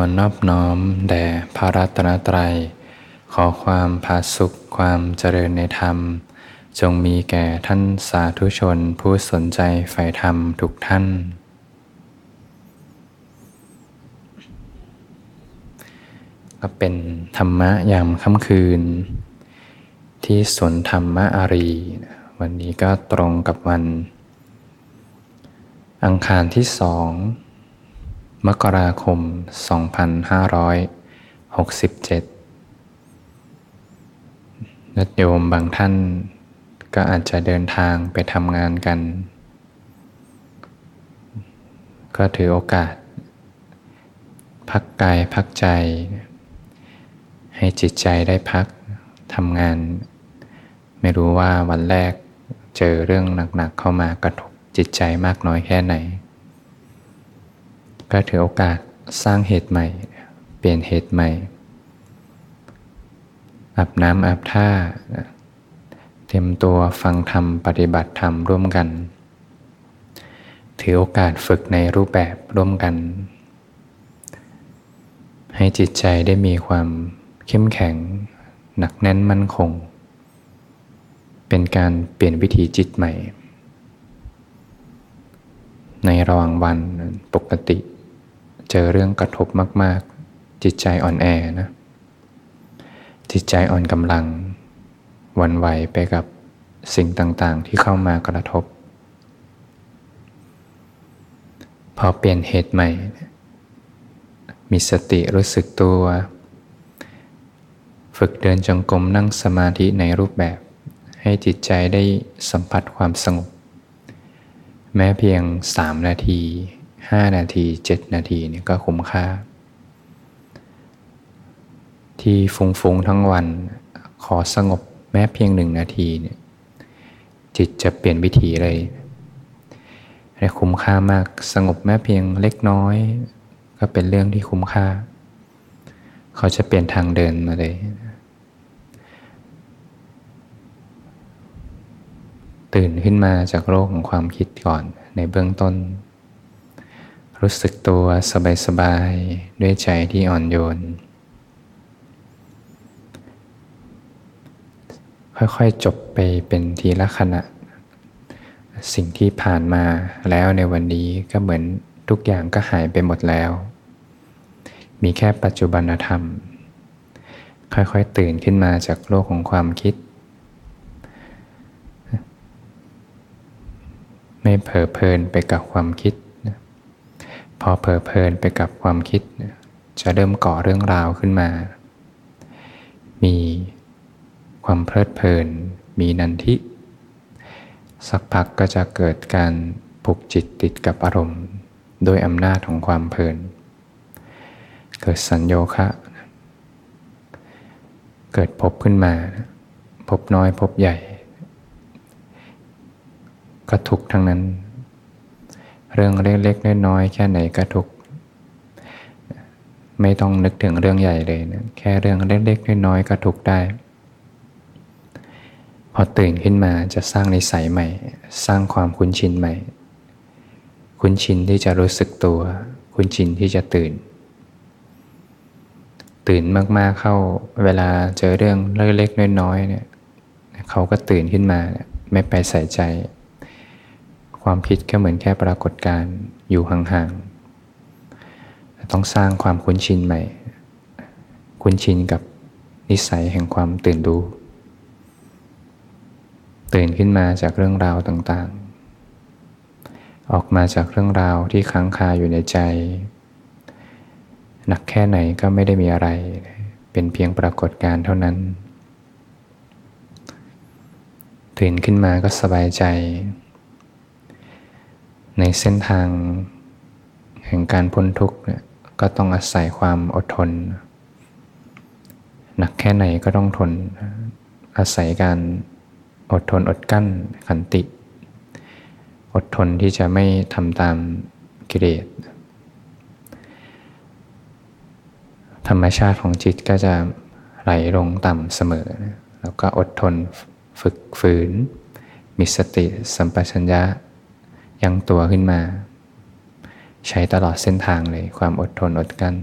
อนอบน้อมแด่พระรัตนตรัย ขอความผาสุขความเจริญในธรรม จงมีแก่ท่านสาธุชนผู้สนใจใฝ่ธรรมทุกท่าน ก็เป็นธรรมะยามค่ำคืน ที่สวนธรรมะอารี วันนี้ก็ตรงกับวัน อังคารที่สอง มกราคม 2567นัดโยมบางท่านก็อาจจะเดินทางไปทำงานกัน ก็ถือโอกาส พักกายพักใจ ให้จิตใจได้พักทำงาน ไม่รู้ว่าวันแรกเจอเรื่องหนักๆเข้ามากระทบจิตใจมากน้อยแค่ไหน ก็ถือโอกาสสร้างเหตุใหม่ เปลี่ยนเหตุใหม่อาบน้ำอาบท่า เตรียมตัวฟังธรรมปฏิบัติธรรมร่วมกัน ถือโอกาสฝึกในรูปแบบร่วมกัน ให้จิตใจได้มีความเข้มแข็ง หนักแน่นมั่นคง เป็นการเปลี่ยนวิถีจิตใหม่ ในระหว่างวันปกติ เจอเรื่องกระทบมาก ๆ จิตใจอ่อนแอนะจิตใจอ่อนกำลังวันไหวไปกับสิ่งต่างๆ ที่เข้ามากระทบ พอเปลี่ยนเหตุใหม่ มีสติรู้สึกตัว ฝึกเดินจงกรมนั่งสมาธิในรูปแบบ ให้จิตใจได้สัมผัสความสงบ แม้เพียงสามนาที 5 นาที 7 นาทีเนี่ยก็คุ้มค่า ที่ฟุ้งๆทั้งวัน ขอสงบแม้เพียงหนึ่งนาทีเนี่ยจิตจะเปลี่ยนวิถีเลยแต่คุ้มค่ามากสงบแม้เพียงเล็กน้อย ก็เป็นเรื่องที่คุ้มค่า เขาจะเปลี่ยนทางเดินมาเลยตื่นขึ้นมาจากโลกของความคิดก่อนในเบื้องต้น รู้สึกตัวสบายๆ ด้วยใจที่อ่อนโยน ค่อยๆ จบไปเป็นทีละขณะ สิ่งที่ผ่านมาแล้วในวันนี้ก็เหมือนทุกอย่างก็หายไปหมดแล้ว มีแค่ปัจจุบันธรรม ค่อยๆ ตื่นขึ้นมาจากโลกของความคิด ไม่เผลอเพลินไปกับความคิด พอเพลิเพลินไปกับความคิด จะเริ่มก่อเรื่องราวขึ้นมา มีความเพลิดเพลิน มีนันทิ สักพักก็จะเกิดการผูกจิตติดกับอารมณ์ โดยอำนาจของความเพลิน เกิดสัญโยคะ เกิดพบขึ้นมา พบน้อยพบใหญ่ ก็ทุกทั้งนั้น เรื่องเล็กๆน้อยๆแค่ไหนก็ทุกไม่ต้องนึกถึงเรื่องใหญ่เลยนะแค่เรื่องเล็กๆน้อยๆก็ทุกได้ พอตื่นขึ้นมาจะสร้างนิสัยใหม่ สร้างความคุ้นชินใหม่ คุ้นชินที่จะรู้สึกตัว คุ้นชินที่จะตื่น ตื่นมากๆเข้าเวลาเจอเรื่องเล็กๆน้อยๆเนี่ยเขาก็ตื่นขึ้นมาไม่ไปใส่ใจ ความผิดก็เหมือนแค่ปรากฏการ์อยู่ห่างๆ ต้องสร้างความคุ้นชินใหม่ คุ้นชินกับนิสัยแห่งความตื่นรู้ ตื่นขึ้นมาจากเรื่องราวต่างๆ ออกมาจากเรื่องราวที่ค้างคาอยู่ในใจ หนักแค่ไหนก็ไม่ได้มีอะไร เป็นเพียงปรากฏการ์เท่านั้น ตื่นขึ้นมาก็สบายใจ ในเส้นทางแห่งการพ้นทุกข์เนี่ยก็ต้องอาศัยความอดทน หนักแค่ไหนก็ต้องทน อาศัยการอดทนอดกั้นขันติ อดทนที่จะไม่ทำตามกิเลสธรรมชาติของจิตก็จะไหลลงต่ำเสมอ แล้วก็อดทนฝึกฝืน มีสติสัมปชัญญะ ยังตัวขึ้นมา ใช้ตลอดเส้นทางเลยความอดทนอดกั้น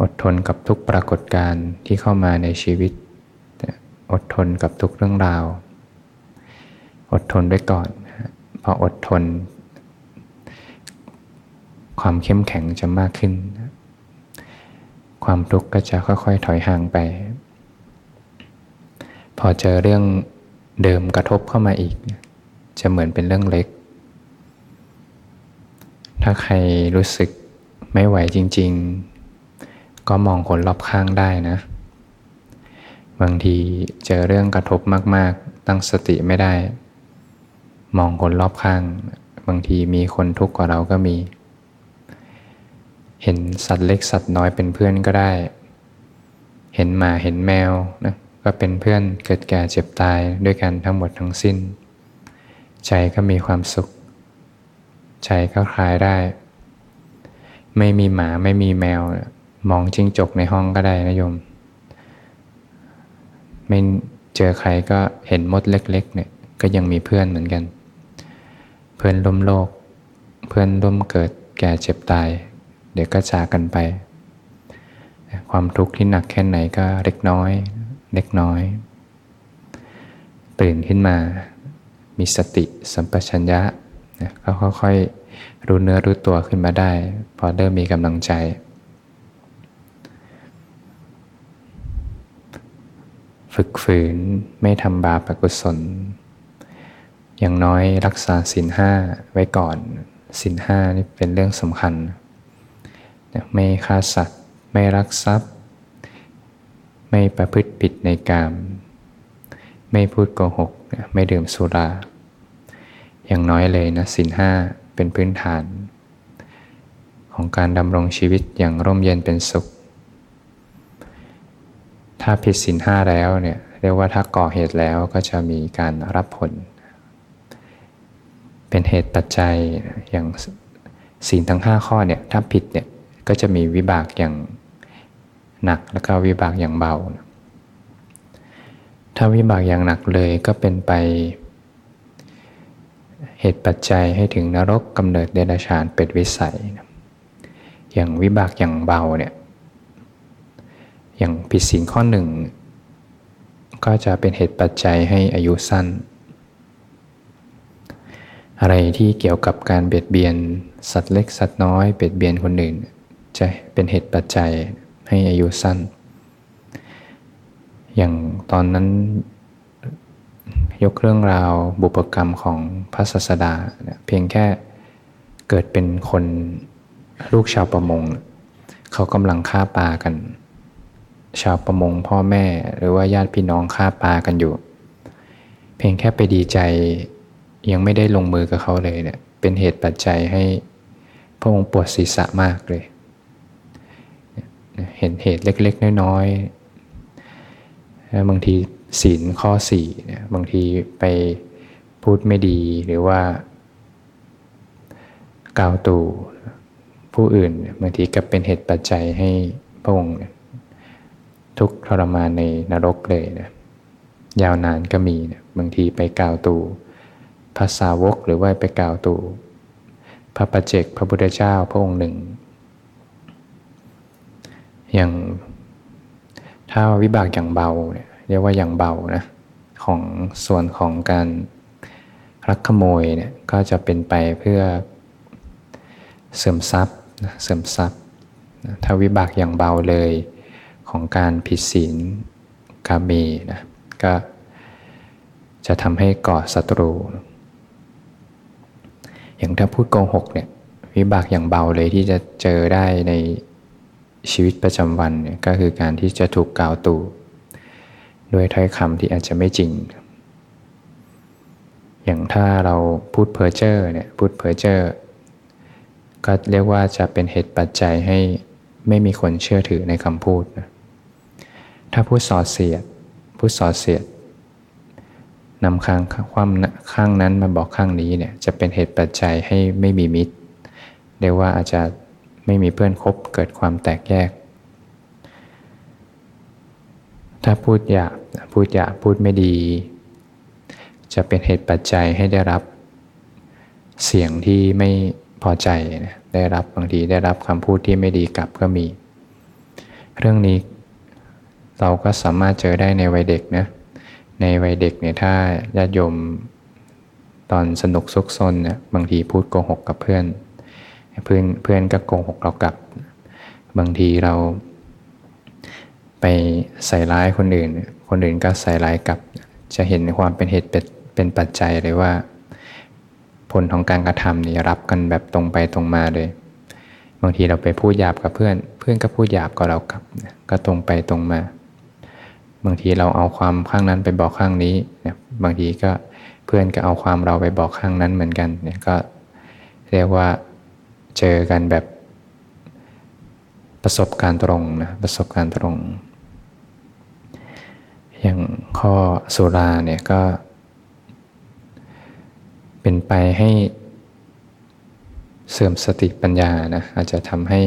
อดทนกับทุกปรากฏการณ์ที่เข้ามาในชีวิต อดทนกับทุกเรื่องราว อดทนไว้ก่อนพออดทน ความเข้มแข็งจะมากขึ้น ความทุกข์ก็จะค่อยๆ ถอยห่างไป พอเจอเรื่องเดิมกระทบเข้ามาอีก จะเหมือนเป็นเรื่องเล็ก ถ้าใครรู้สึกไม่ไหวจริง ๆ ก็มองคนรอบข้างได้นะ บางทีเจอเรื่องกระทบมาก ๆ ตั้งสติไม่ได้ มองคนรอบข้าง บางทีมีคนทุกข์กว่าเราก็มี เห็นสัตว์เล็กสัตว์น้อยเป็นเพื่อนก็ได้ เห็นหมาเห็นแมวนะก็เป็นเพื่อนเกิดแก่เจ็บตายด้วยกันทั้งหมดทั้งสิ้น ใจก็มีความสุข ใจก็คลายได้ ไม่มีหมาไม่มีแมว มองจิ้งจกในห้องก็ได้นะโยม ไม่เจอใครก็เห็นมดเล็ก ๆ เนี่ย ก็ยังมีเพื่อนเหมือนกัน เพื่อนร่วมโลก เพื่อนร่วมเกิดแก่เจ็บตาย เดี๋ยวก็จากกันไป ความทุกข์ที่หนักแค่ไหนก็เล็กน้อย เล็กน้อย ตื่นขึ้นมา มีสติสัมปชัญญะนะก็ค่อยๆรู้เนื้อรู้ตัวขึ้นมาได้ พอเริ่มมีกำลังใจ ฝึกฝืนไม่ทำบาปกุศล อย่างน้อยรักษาศีลห้าไว้ก่อนศีลห้านี่เป็นเรื่องสำคัญ ไม่ฆ่าสัตว์ ไม่รักทรัพย์ ไม่ประพฤติผิดในกาม ไม่พูดโกหก ไม่ดื่มสุรา อย่างน้อยเลยนะสินห้าเป็นพื้นฐาน ของการดำรงชีวิตอย่างร่มเย็นเป็นสุข ถ้าผิดสินห้าแล้วเนี่ยเรียกว่าถ้าก่อเหตุแล้วก็จะมีการรับผล เป็นเหตุปัจจัยอย่างสินทั้งห้าข้อเนี่ยถ้าผิดเนี่ยก็จะมีวิบากอย่างหนักแล้วก็วิบากอย่างเบา ถ้าวิบากอย่างหนักเลยก็เป็นไป เหตุปัจจัยให้ถึงนรกกำเนิดเดรัจฉานเป็ดวิสัย อย่างวิบากอย่างเบาเนี่ย อย่างผิดศีลข้อหนึ่ง ก็จะเป็นเหตุปัจจัยให้อายุสั้น อะไรที่เกี่ยวกับการเบียดเบียนสัตว์เล็กสัตว์น้อยเบียดเบียนคนอื่น จะเป็นเหตุปัจจัยให้อายุสั้น อย่างตอนนั้นยกเรื่องราวบุปกรรมของพระศาสดาเพียงแค่เกิดเป็นคนลูกชาวประมง เขากำลังฆ่าปลากัน ชาวประมงพ่อแม่หรือว่าญาติพี่น้องฆ่าปลากันอยู่ เพียงแค่ไปดีใจยังไม่ได้ลงมือกับเขาเลยเนี่ยเป็นเหตุปัจจัยให้พระองค์ปวดศีรษะมากเลย เห็นเหตุเล็กๆ น้อยๆ บางทีศีลข้อสี่เนี่ยบางทีไปพูดไม่ดีหรือว่ากล่าวตู่ผู้อื่นบางทีก็เป็นเหตุปัจจัยให้พระองค์ทุกทรมานในนรกเลยนะยาวนานก็มีนะบางทีไปกล่าวตู่ภาษาวกหรือว่าไปกล่าวตู่พระประเจกพระพุทธเจ้าพระองค์หนึ่ง อย่างถ้าวิบากอย่างเบาเนี่ย เรียกว่าอย่างเบานะของส่วนของการรักขโมยเนี่ยก็จะเป็นไปเพื่อเสริมทรัพย์เสริมทรัพย์ถ้าวิบากอย่างเบาเลยของการผิดศีลกาเมนะก็จะทำให้ก่อศัตรู อย่างถ้าพูดโกหกเนี่ยวิบากอย่างเบาเลยที่จะเจอได้ในชีวิตประจำวันเนี่ยก็คือการที่จะถูกกล่าวตู่ ด้วยถ้อยคำที่อาจจะไม่จริง อย่างถ้าเราพูดเพ้อเจ้อเนี่ยพูดเพ้อเจ้อก็เรียกว่าจะเป็นเหตุปัจจัยให้ไม่มีคนเชื่อถือในคำพูดนะถ้าพูดส่อเสียดพูดส่อเสียดนำข้างความข้างนั้นมาบอกข้างนี้เนี่ยจะเป็นเหตุปัจจัยให้ไม่มีมิตรเรียกว่าอาจจะไม่มีเพื่อนคบเกิดความแตกแยก ถ้าพูดหยาบพูดหยาบพูดไม่ดี จะเป็นเหตุปัจจัยให้ได้รับ เสียงที่ไม่พอใจนะได้รับบางทีได้รับคำพูดที่ไม่ดีกลับก็มี เรื่องนี้เราก็สามารถเจอได้ในวัยเด็กนะในวัยเด็กเนี่ยถ้าญาติโยมตอนสนุกซุกซนเนี่ยบางทีพูดโกหกกับเพื่อน เพื่อนเพื่อนก็โกหกเรากลับบางทีเรา ไปใส่ร้ายคนอื่น คนอื่นก็ใส่ร้ายกลับ จะเห็นความเป็นเหตุเป็นปัจจัยเลยว่า ผลของการกระทำนี่รับกันแบบตรงไปตรงมาเลย บางทีเราไปพูดหยาบกับเพื่อน เพื่อนก็พูดหยาบกับเรากลับ ก็ตรงไปตรงมา บางทีเราเอาความข้างนั้นไปบอกข้างนี้เนี่ยบางทีก็เพื่อนก็เอาความเราไปบอกข้างนั้นเหมือนกันเนี่ยก็เรียกว่าเจอกันแบบประสบการณ์ตรงนะประสบการณ์ตรง อย่างข้อสุราเนี่ยก็ เป็นไปให้เสื่อมสติปัญญานะอาจจะทำให้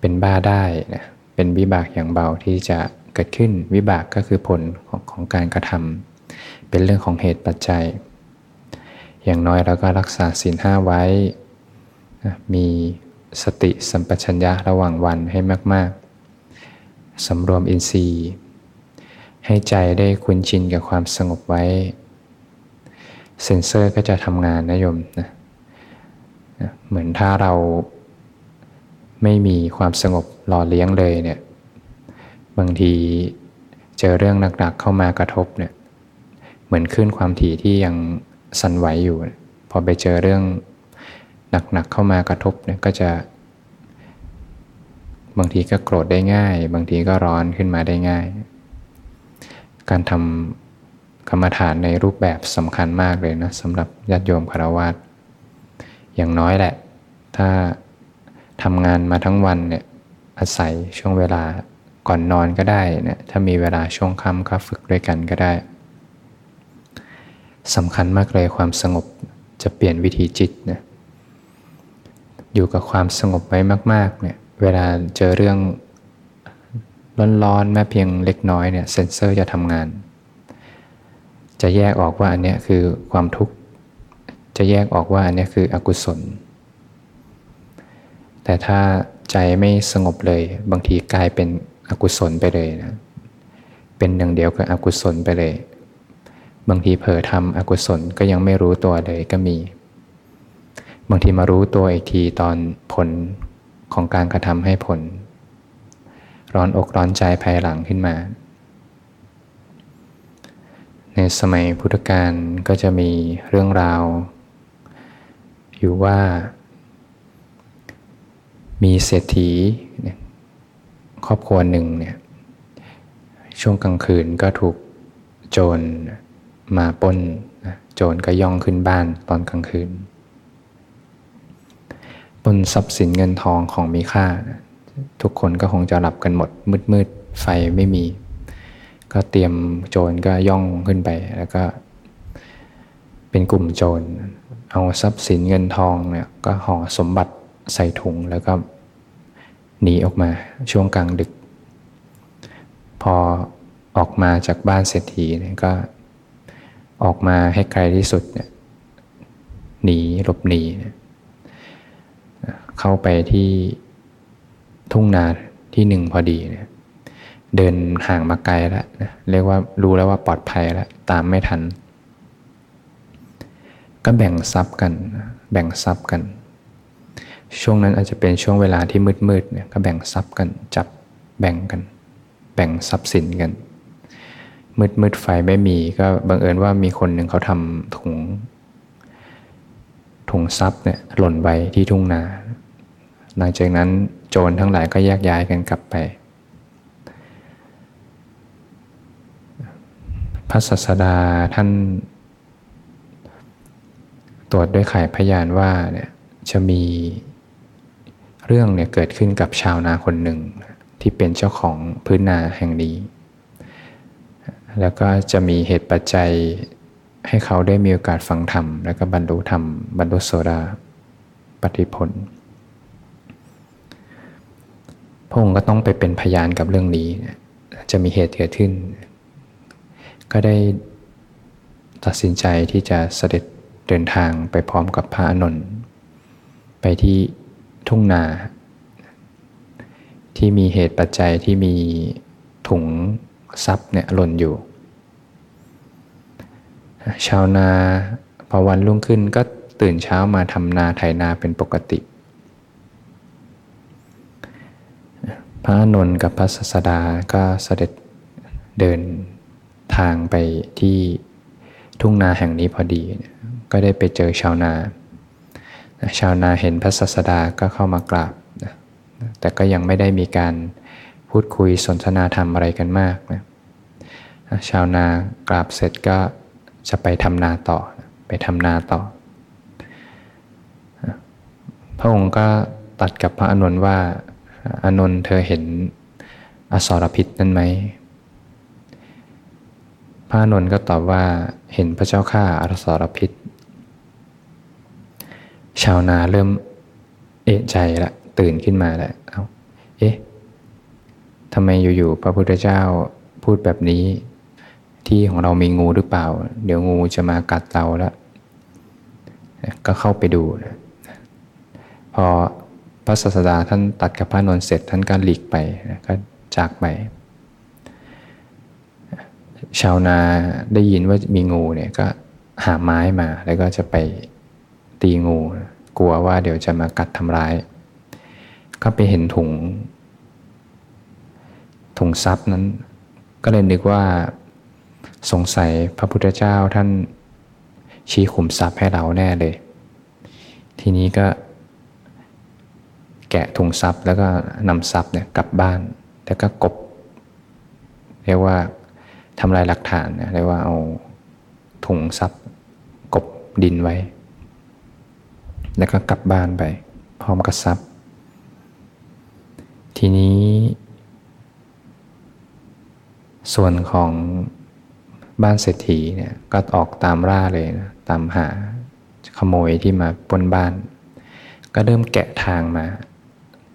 เป็นบ้าได้นะเป็นวิบากอย่างเบาที่จะเกิดขึ้นวิบากก็คือผลของของการกระทำเป็นเรื่องของเหตุปัจจัย อย่างน้อยเราก็รักษาศีลห้าไว้ มีสติสัมปชัญญะระหว่างวันให้มาก ๆสำรวมอินทรีย์ ให้ใจได้คุ้นชินกับความสงบไว้ เซนเซอร์ก็จะทำงานนะโยมนะเหมือนถ้าเราไม่มีความสงบหล่อเลี้ยงเลยเนี่ย บางทีเจอเรื่องหนักๆเข้ามากระทบเนี่ย เหมือนขึ้นความถี่ที่ยังสั่นไหวอยู่ พอไปเจอเรื่องหนักๆเข้ามากระทบเนี่ยก็จะ บางทีก็โกรธได้ง่าย บางทีก็ร้อนขึ้นมาได้ง่าย การทำกรรมฐานในรูปแบบสำคัญมากเลยนะสำหรับญาติโยมคารวะอย่างน้อยแหละ ถ้าทำงานมาทั้งวันเนี่ยอาศัยช่วงเวลาก่อนนอนก็ได้นะถ้ามีเวลาช่วงค่ำก็ฝึกด้วยกันก็ได้สำคัญมากเลยความสงบจะเปลี่ยนวิธีจิตนะอยู่กับความสงบไว้มาก ๆ เนี่ย เวลาเจอเรื่อง ร้อนๆแม้เพียงเล็กน้อยเนี่ยเซนเซอร์จะทำงาน จะแยกออกว่าอันนี้คือความทุกข์ จะแยกออกว่าอันนี้คืออกุศล แต่ถ้าใจไม่สงบเลยบางทีกลายเป็นอกุศลไปเลยนะ เป็นหนึ่งเดียวกับอกุศลไปเลย บางทีเผลอทำอกุศลก็ยังไม่รู้ตัวเลยก็มี บางทีมารู้ตัวอีกทีตอนผลของการกระทำให้ผล ร้อนอกร้อนใจภายหลังขึ้นมา ในสมัยพุทธกาลก็จะมีเรื่องราว อยู่ว่า มีเศรษฐีครอบครัวหนึ่งเนี่ยช่วงกลางคืนก็ถูกโจรมาป้นโจรก็ย่องขึ้นบ้านตอนกลางคืนบนทรัพย์สินเงินทองของมีค่านะ ทุกคนก็คงจะหลับกันหมด มืดมืดไฟไม่มี ก็เตรียมโจรก็ย่องขึ้นไป แล้วก็ เป็นกลุ่มโจร เอาทรัพย์สินเงินทองเนี่ยก็ห่อสมบัติใส่ถุงแล้วก็หนีออกมาช่วงกลางดึก พอออกมาจากบ้านเศรษฐีเนี่ยก็ออกมาให้ไกลที่สุดเนี่ยหนีหลบหนีเนเข้าไปที่ ทุ่งนาที่หนึ่งพอดีเนี่ยเดินห่างมาไกลแล้วนะเรียกว่ารู้แล้วว่าปลอดภัยแล้ว ตามไม่ทัน ก็แบ่งทรัพย์กัน แบ่งทรัพย์กัน ช่วงนั้นอาจจะเป็นช่วงเวลาที่มืดๆเนี่ยก็แบ่งทรัพย์กัน จับแบ่งกัน แบ่งทรัพย์สินกัน มืดมืดไฟไม่มีก็บังเอิญว่ามีคนหนึ่งเขาทำถุงถุงทรัพย์เนี่ยหล่นไว้ที่ทุ่งนา หลังจากนั้น โจรทั้งหลายก็แยกย้ายกันกลับไป พระศาสดาท่าน ตรวจด้วยไข่พยานว่าเนี่ยจะมีเรื่องเนี่ยเกิดขึ้นกับชาวนาคนหนึ่ง ที่เป็นเจ้าของพื้นนาแห่งนี้ แล้วก็จะมีเหตุปัจจัยให้เขาได้มีโอกาสฟังธรรม แล้วก็บรรลุธรรม บรรลุโสดาปฏิผล พระองค์ก็ต้องไปเป็นพยานกับเรื่องนี้ จะมีเหตุเกิดขึ้น ก็ได้ตัดสินใจที่จะเสด็จเดินทางไปพร้อมกับพระอนุนไปที่ทุ่งนา ที่ที่มีเหตุปัจจัยที่มีถุงทรัพย์เนี่ยหล่นอยู่ ชาวนาพอวันรุ่งขึ้นก็ตื่นเช้ามาทำนาไถนาเป็นปกติ พระนนท์กับพระศาสดาก็เสด็จเดินทางไปที่ทุ่งนาแห่งนี้พอดี ก็ได้ไปเจอชาวนา ชาวนาเห็นพระศาสดาก็เข้ามากราบ แต่ก็ยังไม่ได้มีการพูดคุยสนทนาธรรมอะไรกันมากนะชาวนากราบเสร็จก็จะไปทำนาต่อ ไปทำนาต่อ พระองค์ก็ตัดกับพระอนุนว่า อนุนเธอเห็นอสรพิษนั่นไหม พระอนุนก็ตอบว่าเห็นพระเจ้าข้าอสรพิษ ชาวนาเริ่มเอะใจละตื่นขึ้นมาแล้วเอาเอ๊ะทำไมอยู่ๆพระพุทธเจ้าพูดแบบนี้ ที่ของเรามีงูหรือเปล่า เดี๋ยวงูจะมากัดเราแล้วก็เข้าไปดู พอ พระศาสดาท่านตัดกับพระนนเสร็จท่านก็หลีกไปก็จากไป ชาวนาได้ยินว่ามีงูเนี่ยก็หาไม้มาแล้วก็จะไปตีงู กลัวว่าเดี๋ยวจะมากัดทำร้าย ก็ไปเห็นถุง ถุงทรัพย์นั้น ก็เลยนึกว่าสงสัยพระพุทธเจ้าท่านชี้ขุมทรัพย์ให้เราแน่เลย ทีนี้ก็ แกะถุงทรัพย์แล้วก็นำทรัพย์เนี่ยกลับบ้าน แล้วก็กบ เรียกว่าทำลายหลักฐานเรียกว่าเอาถุงทรัพย์กบดินไว้ แล้วก็กลับบ้านไป พร้อมกับทรัพย์ ทีนี้ ส่วนของบ้านเศรษฐีเนี่ยก็ออกตามล่าเลยนะตามหาขโมยที่มาปนบ้าน ก็เริ่มแกะทางมา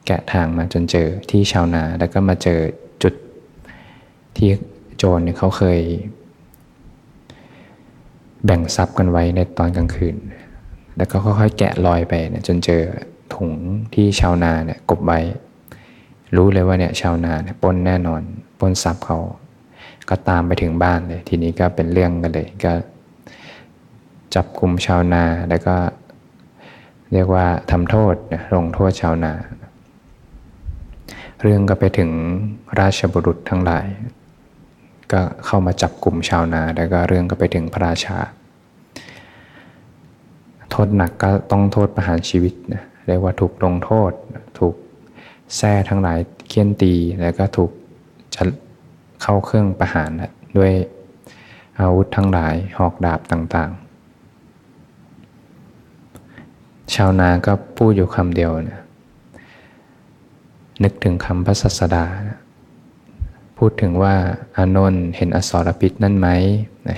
แกะทางมาจนเจอที่ชาวนา แล้วก็มาเจอจุดที่โจรเขาเคย แบ่งทรัพย์กันไว้ในตอนกลางคืน แล้วก็ค่อยๆแกะรอยไปเนี่ยจนเจอถุงที่ชาวนาเนี่ยกบไว้ รู้เลยว่าเนี่ยชาวนาเนี่ยปนแน่นอนปนทรัพย์เขา ก็ตามไปถึงบ้านเลย ทีนี้ก็เป็นเรื่องกันเลยก็จับกลุ่มชาวนาแล้วก็เรียกว่าทำโทษลงโทษชาวนา เรื่องก็ไปถึงราชบุรุษทั้งหลาย ก็เข้ามาจับกลุ่มชาวนา แล้วก็เรื่องก็ไปถึงพระราชา โทษหนักก็ต้องโทษประหารชีวิตนะเรียกว่าถูกลงโทษ ถูกแท้ทั้งหลายเคี่ยนตี แล้วก็ถูกจะเข้าเครื่องประหารด้วยอาวุธทั้งหลายหอกดาบต่างๆ ชาวนาก็พูดอยู่คำเดียวนะ นึกถึงคำพระสัสดา พูดถึงว่าอานนท์เห็นอสรพิษนั่นไหม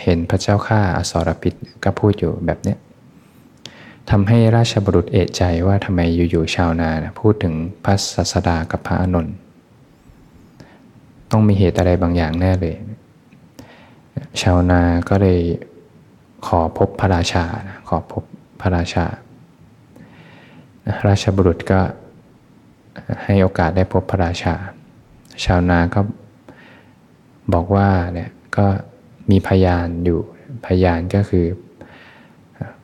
เห็นพระเจ้าข้าอสรพิษก็พูดอยู่แบบนี้ทำให้ราชบุรุษเอะใจว่าทำไมอยู่ๆชาวนานะพูดถึงพระสัสดากับพระอานนท์ต้องมีเหตุอะไรบางอย่างแน่เลย ชาวนาก็เลยขอพบพระราชา ขอพบพระราชา ราชบุรุษก็ ให้โอกาสได้พบพระราชา ชาวนาก็บอกว่าเนี่ยก็มีพยานอยู่พยานก็คือ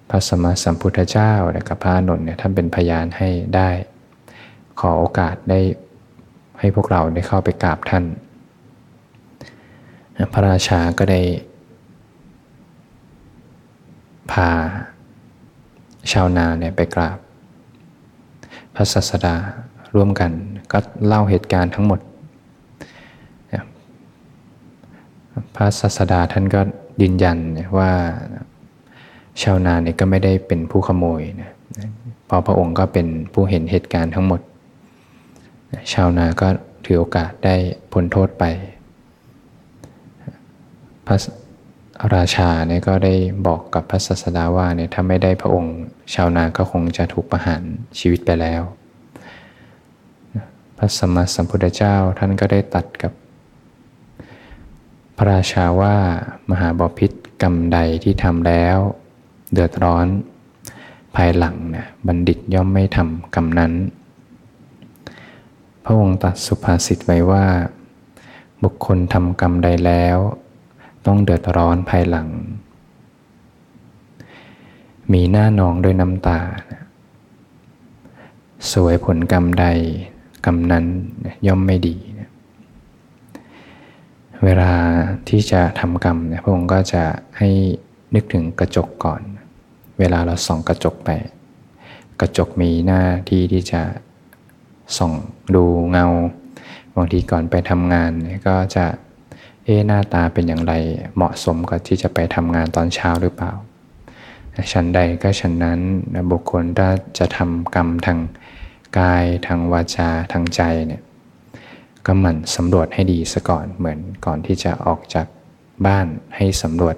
พระสมมาสัมพุทธเจ้าและกับพระนนท์เนี่ยท่านเป็นพยานให้ได้ ขอโอกาสได้ให้พวกเราได้เข้าไปกราบท่าน พระราชาก็ได้พาชาวนาเนี่ยไปกราบ พระศาสดา ร่วมกัน ก็เล่าเหตุการณ์ทั้งหมด พระศาสดาท่านก็ยืนยันว่าชาวนาเนี่ยก็ไม่ได้เป็นผู้ขโมยนะพอพระองค์ก็เป็นผู้เห็นเหตุการณ์ทั้งหมด ชาวนาก็ถือโอกาสได้พ้นโทษไป พระราชาเนี่ยก็ได้บอกกับพระศาสดาว่าเนี่ยถ้าไม่ได้พระองค์ ชาวนาก็คงจะถูกประหารชีวิตไปแล้ว พระสมมาสัมพุทธเจ้าท่านก็ได้ตัดกับ พระราชาว่ามหาบพิษกรรมใดที่ทำแล้ว เดือดร้อน ภายหลังนะบัณฑิตย่อมไม่ทำกรรมนั้น พระองค์ตัดสุภาษิตไว้ว่า บุคคลทำกรรมใดแล้ว ต้องเดือดร้อนภายหลัง มีหน้านองด้วยน้ำตาสวยผลกรรมใด กรรมนั้นย่อมไม่ดีเวลาที่จะทำกรรมเนี่ยพระองค์ก็จะให้นึกถึงกระจกก่อน เวลาเราส่องกระจกไป กระจกมีหน้าที่ที่จะส่องดูเงาบางทีก่อนไปทำงานก็จะเอ๊หน้าตาเป็นอย่างไรเหมาะสมกับที่จะไปทำงานตอนเช้าหรือเปล่าฉันใดก็ฉันนั้นบุคคลถ้าจะทำกรรมทาง กาย ทางวาจา ทางใจเนี่ยก็หมั่นสำรวจให้ดีซะก่อนเหมือนก่อนที่จะออกจากบ้านให้สำรวจ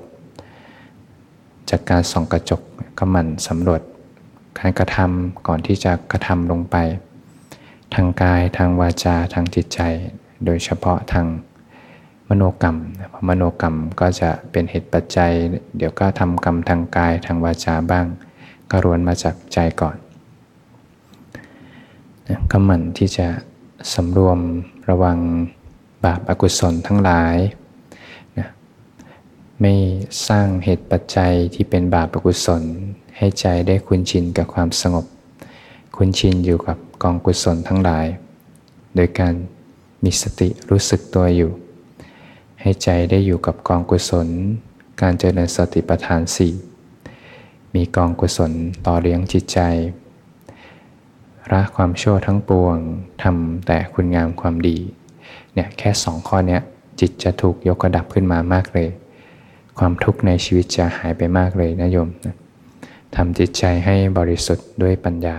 จากการส่องกระจกก็หมั่นสำรวจการกระทำก่อนที่จะกระทำลงไป ทางกายทางวาจาทางจิตใจ โดยเฉพาะทางมโนกรรมเพราะมโนกรรมก็จะเป็นเหตุปัจจัย เดี๋ยวก็ทำกรรมทางกายทางวาจาบ้าง ก็รวนมาจากใจก่อน ก็หมั่นที่จะสำรวมระวังบาปอากุศลทั้งหลายนะไม่สร้างเหตุปัจจัยที่เป็นบาปอกุศล ให้ใจได้คุ้นชินกับความสงบ คุ้นชินอยู่กับกองกุศลทั้งหลาย โดยการมีสติรู้สึกตัวอยู่ ให้ใจได้อยู่กับกองกุศล การเจริญสติปัฏฐานสี่มีกองกุศลต่อเลี้ยงจิตใจ ละความชั่วทั้งปวงทำแต่คุณงามความดีเนี่ยแค่สองข้อนี้จิตจะถูกยกระดับขึ้นมามากเลย ความทุกข์ในชีวิตจะหายไปมากเลยนะโยมทำจิตใจให้บริสุทธิ์ด้วยปัญญา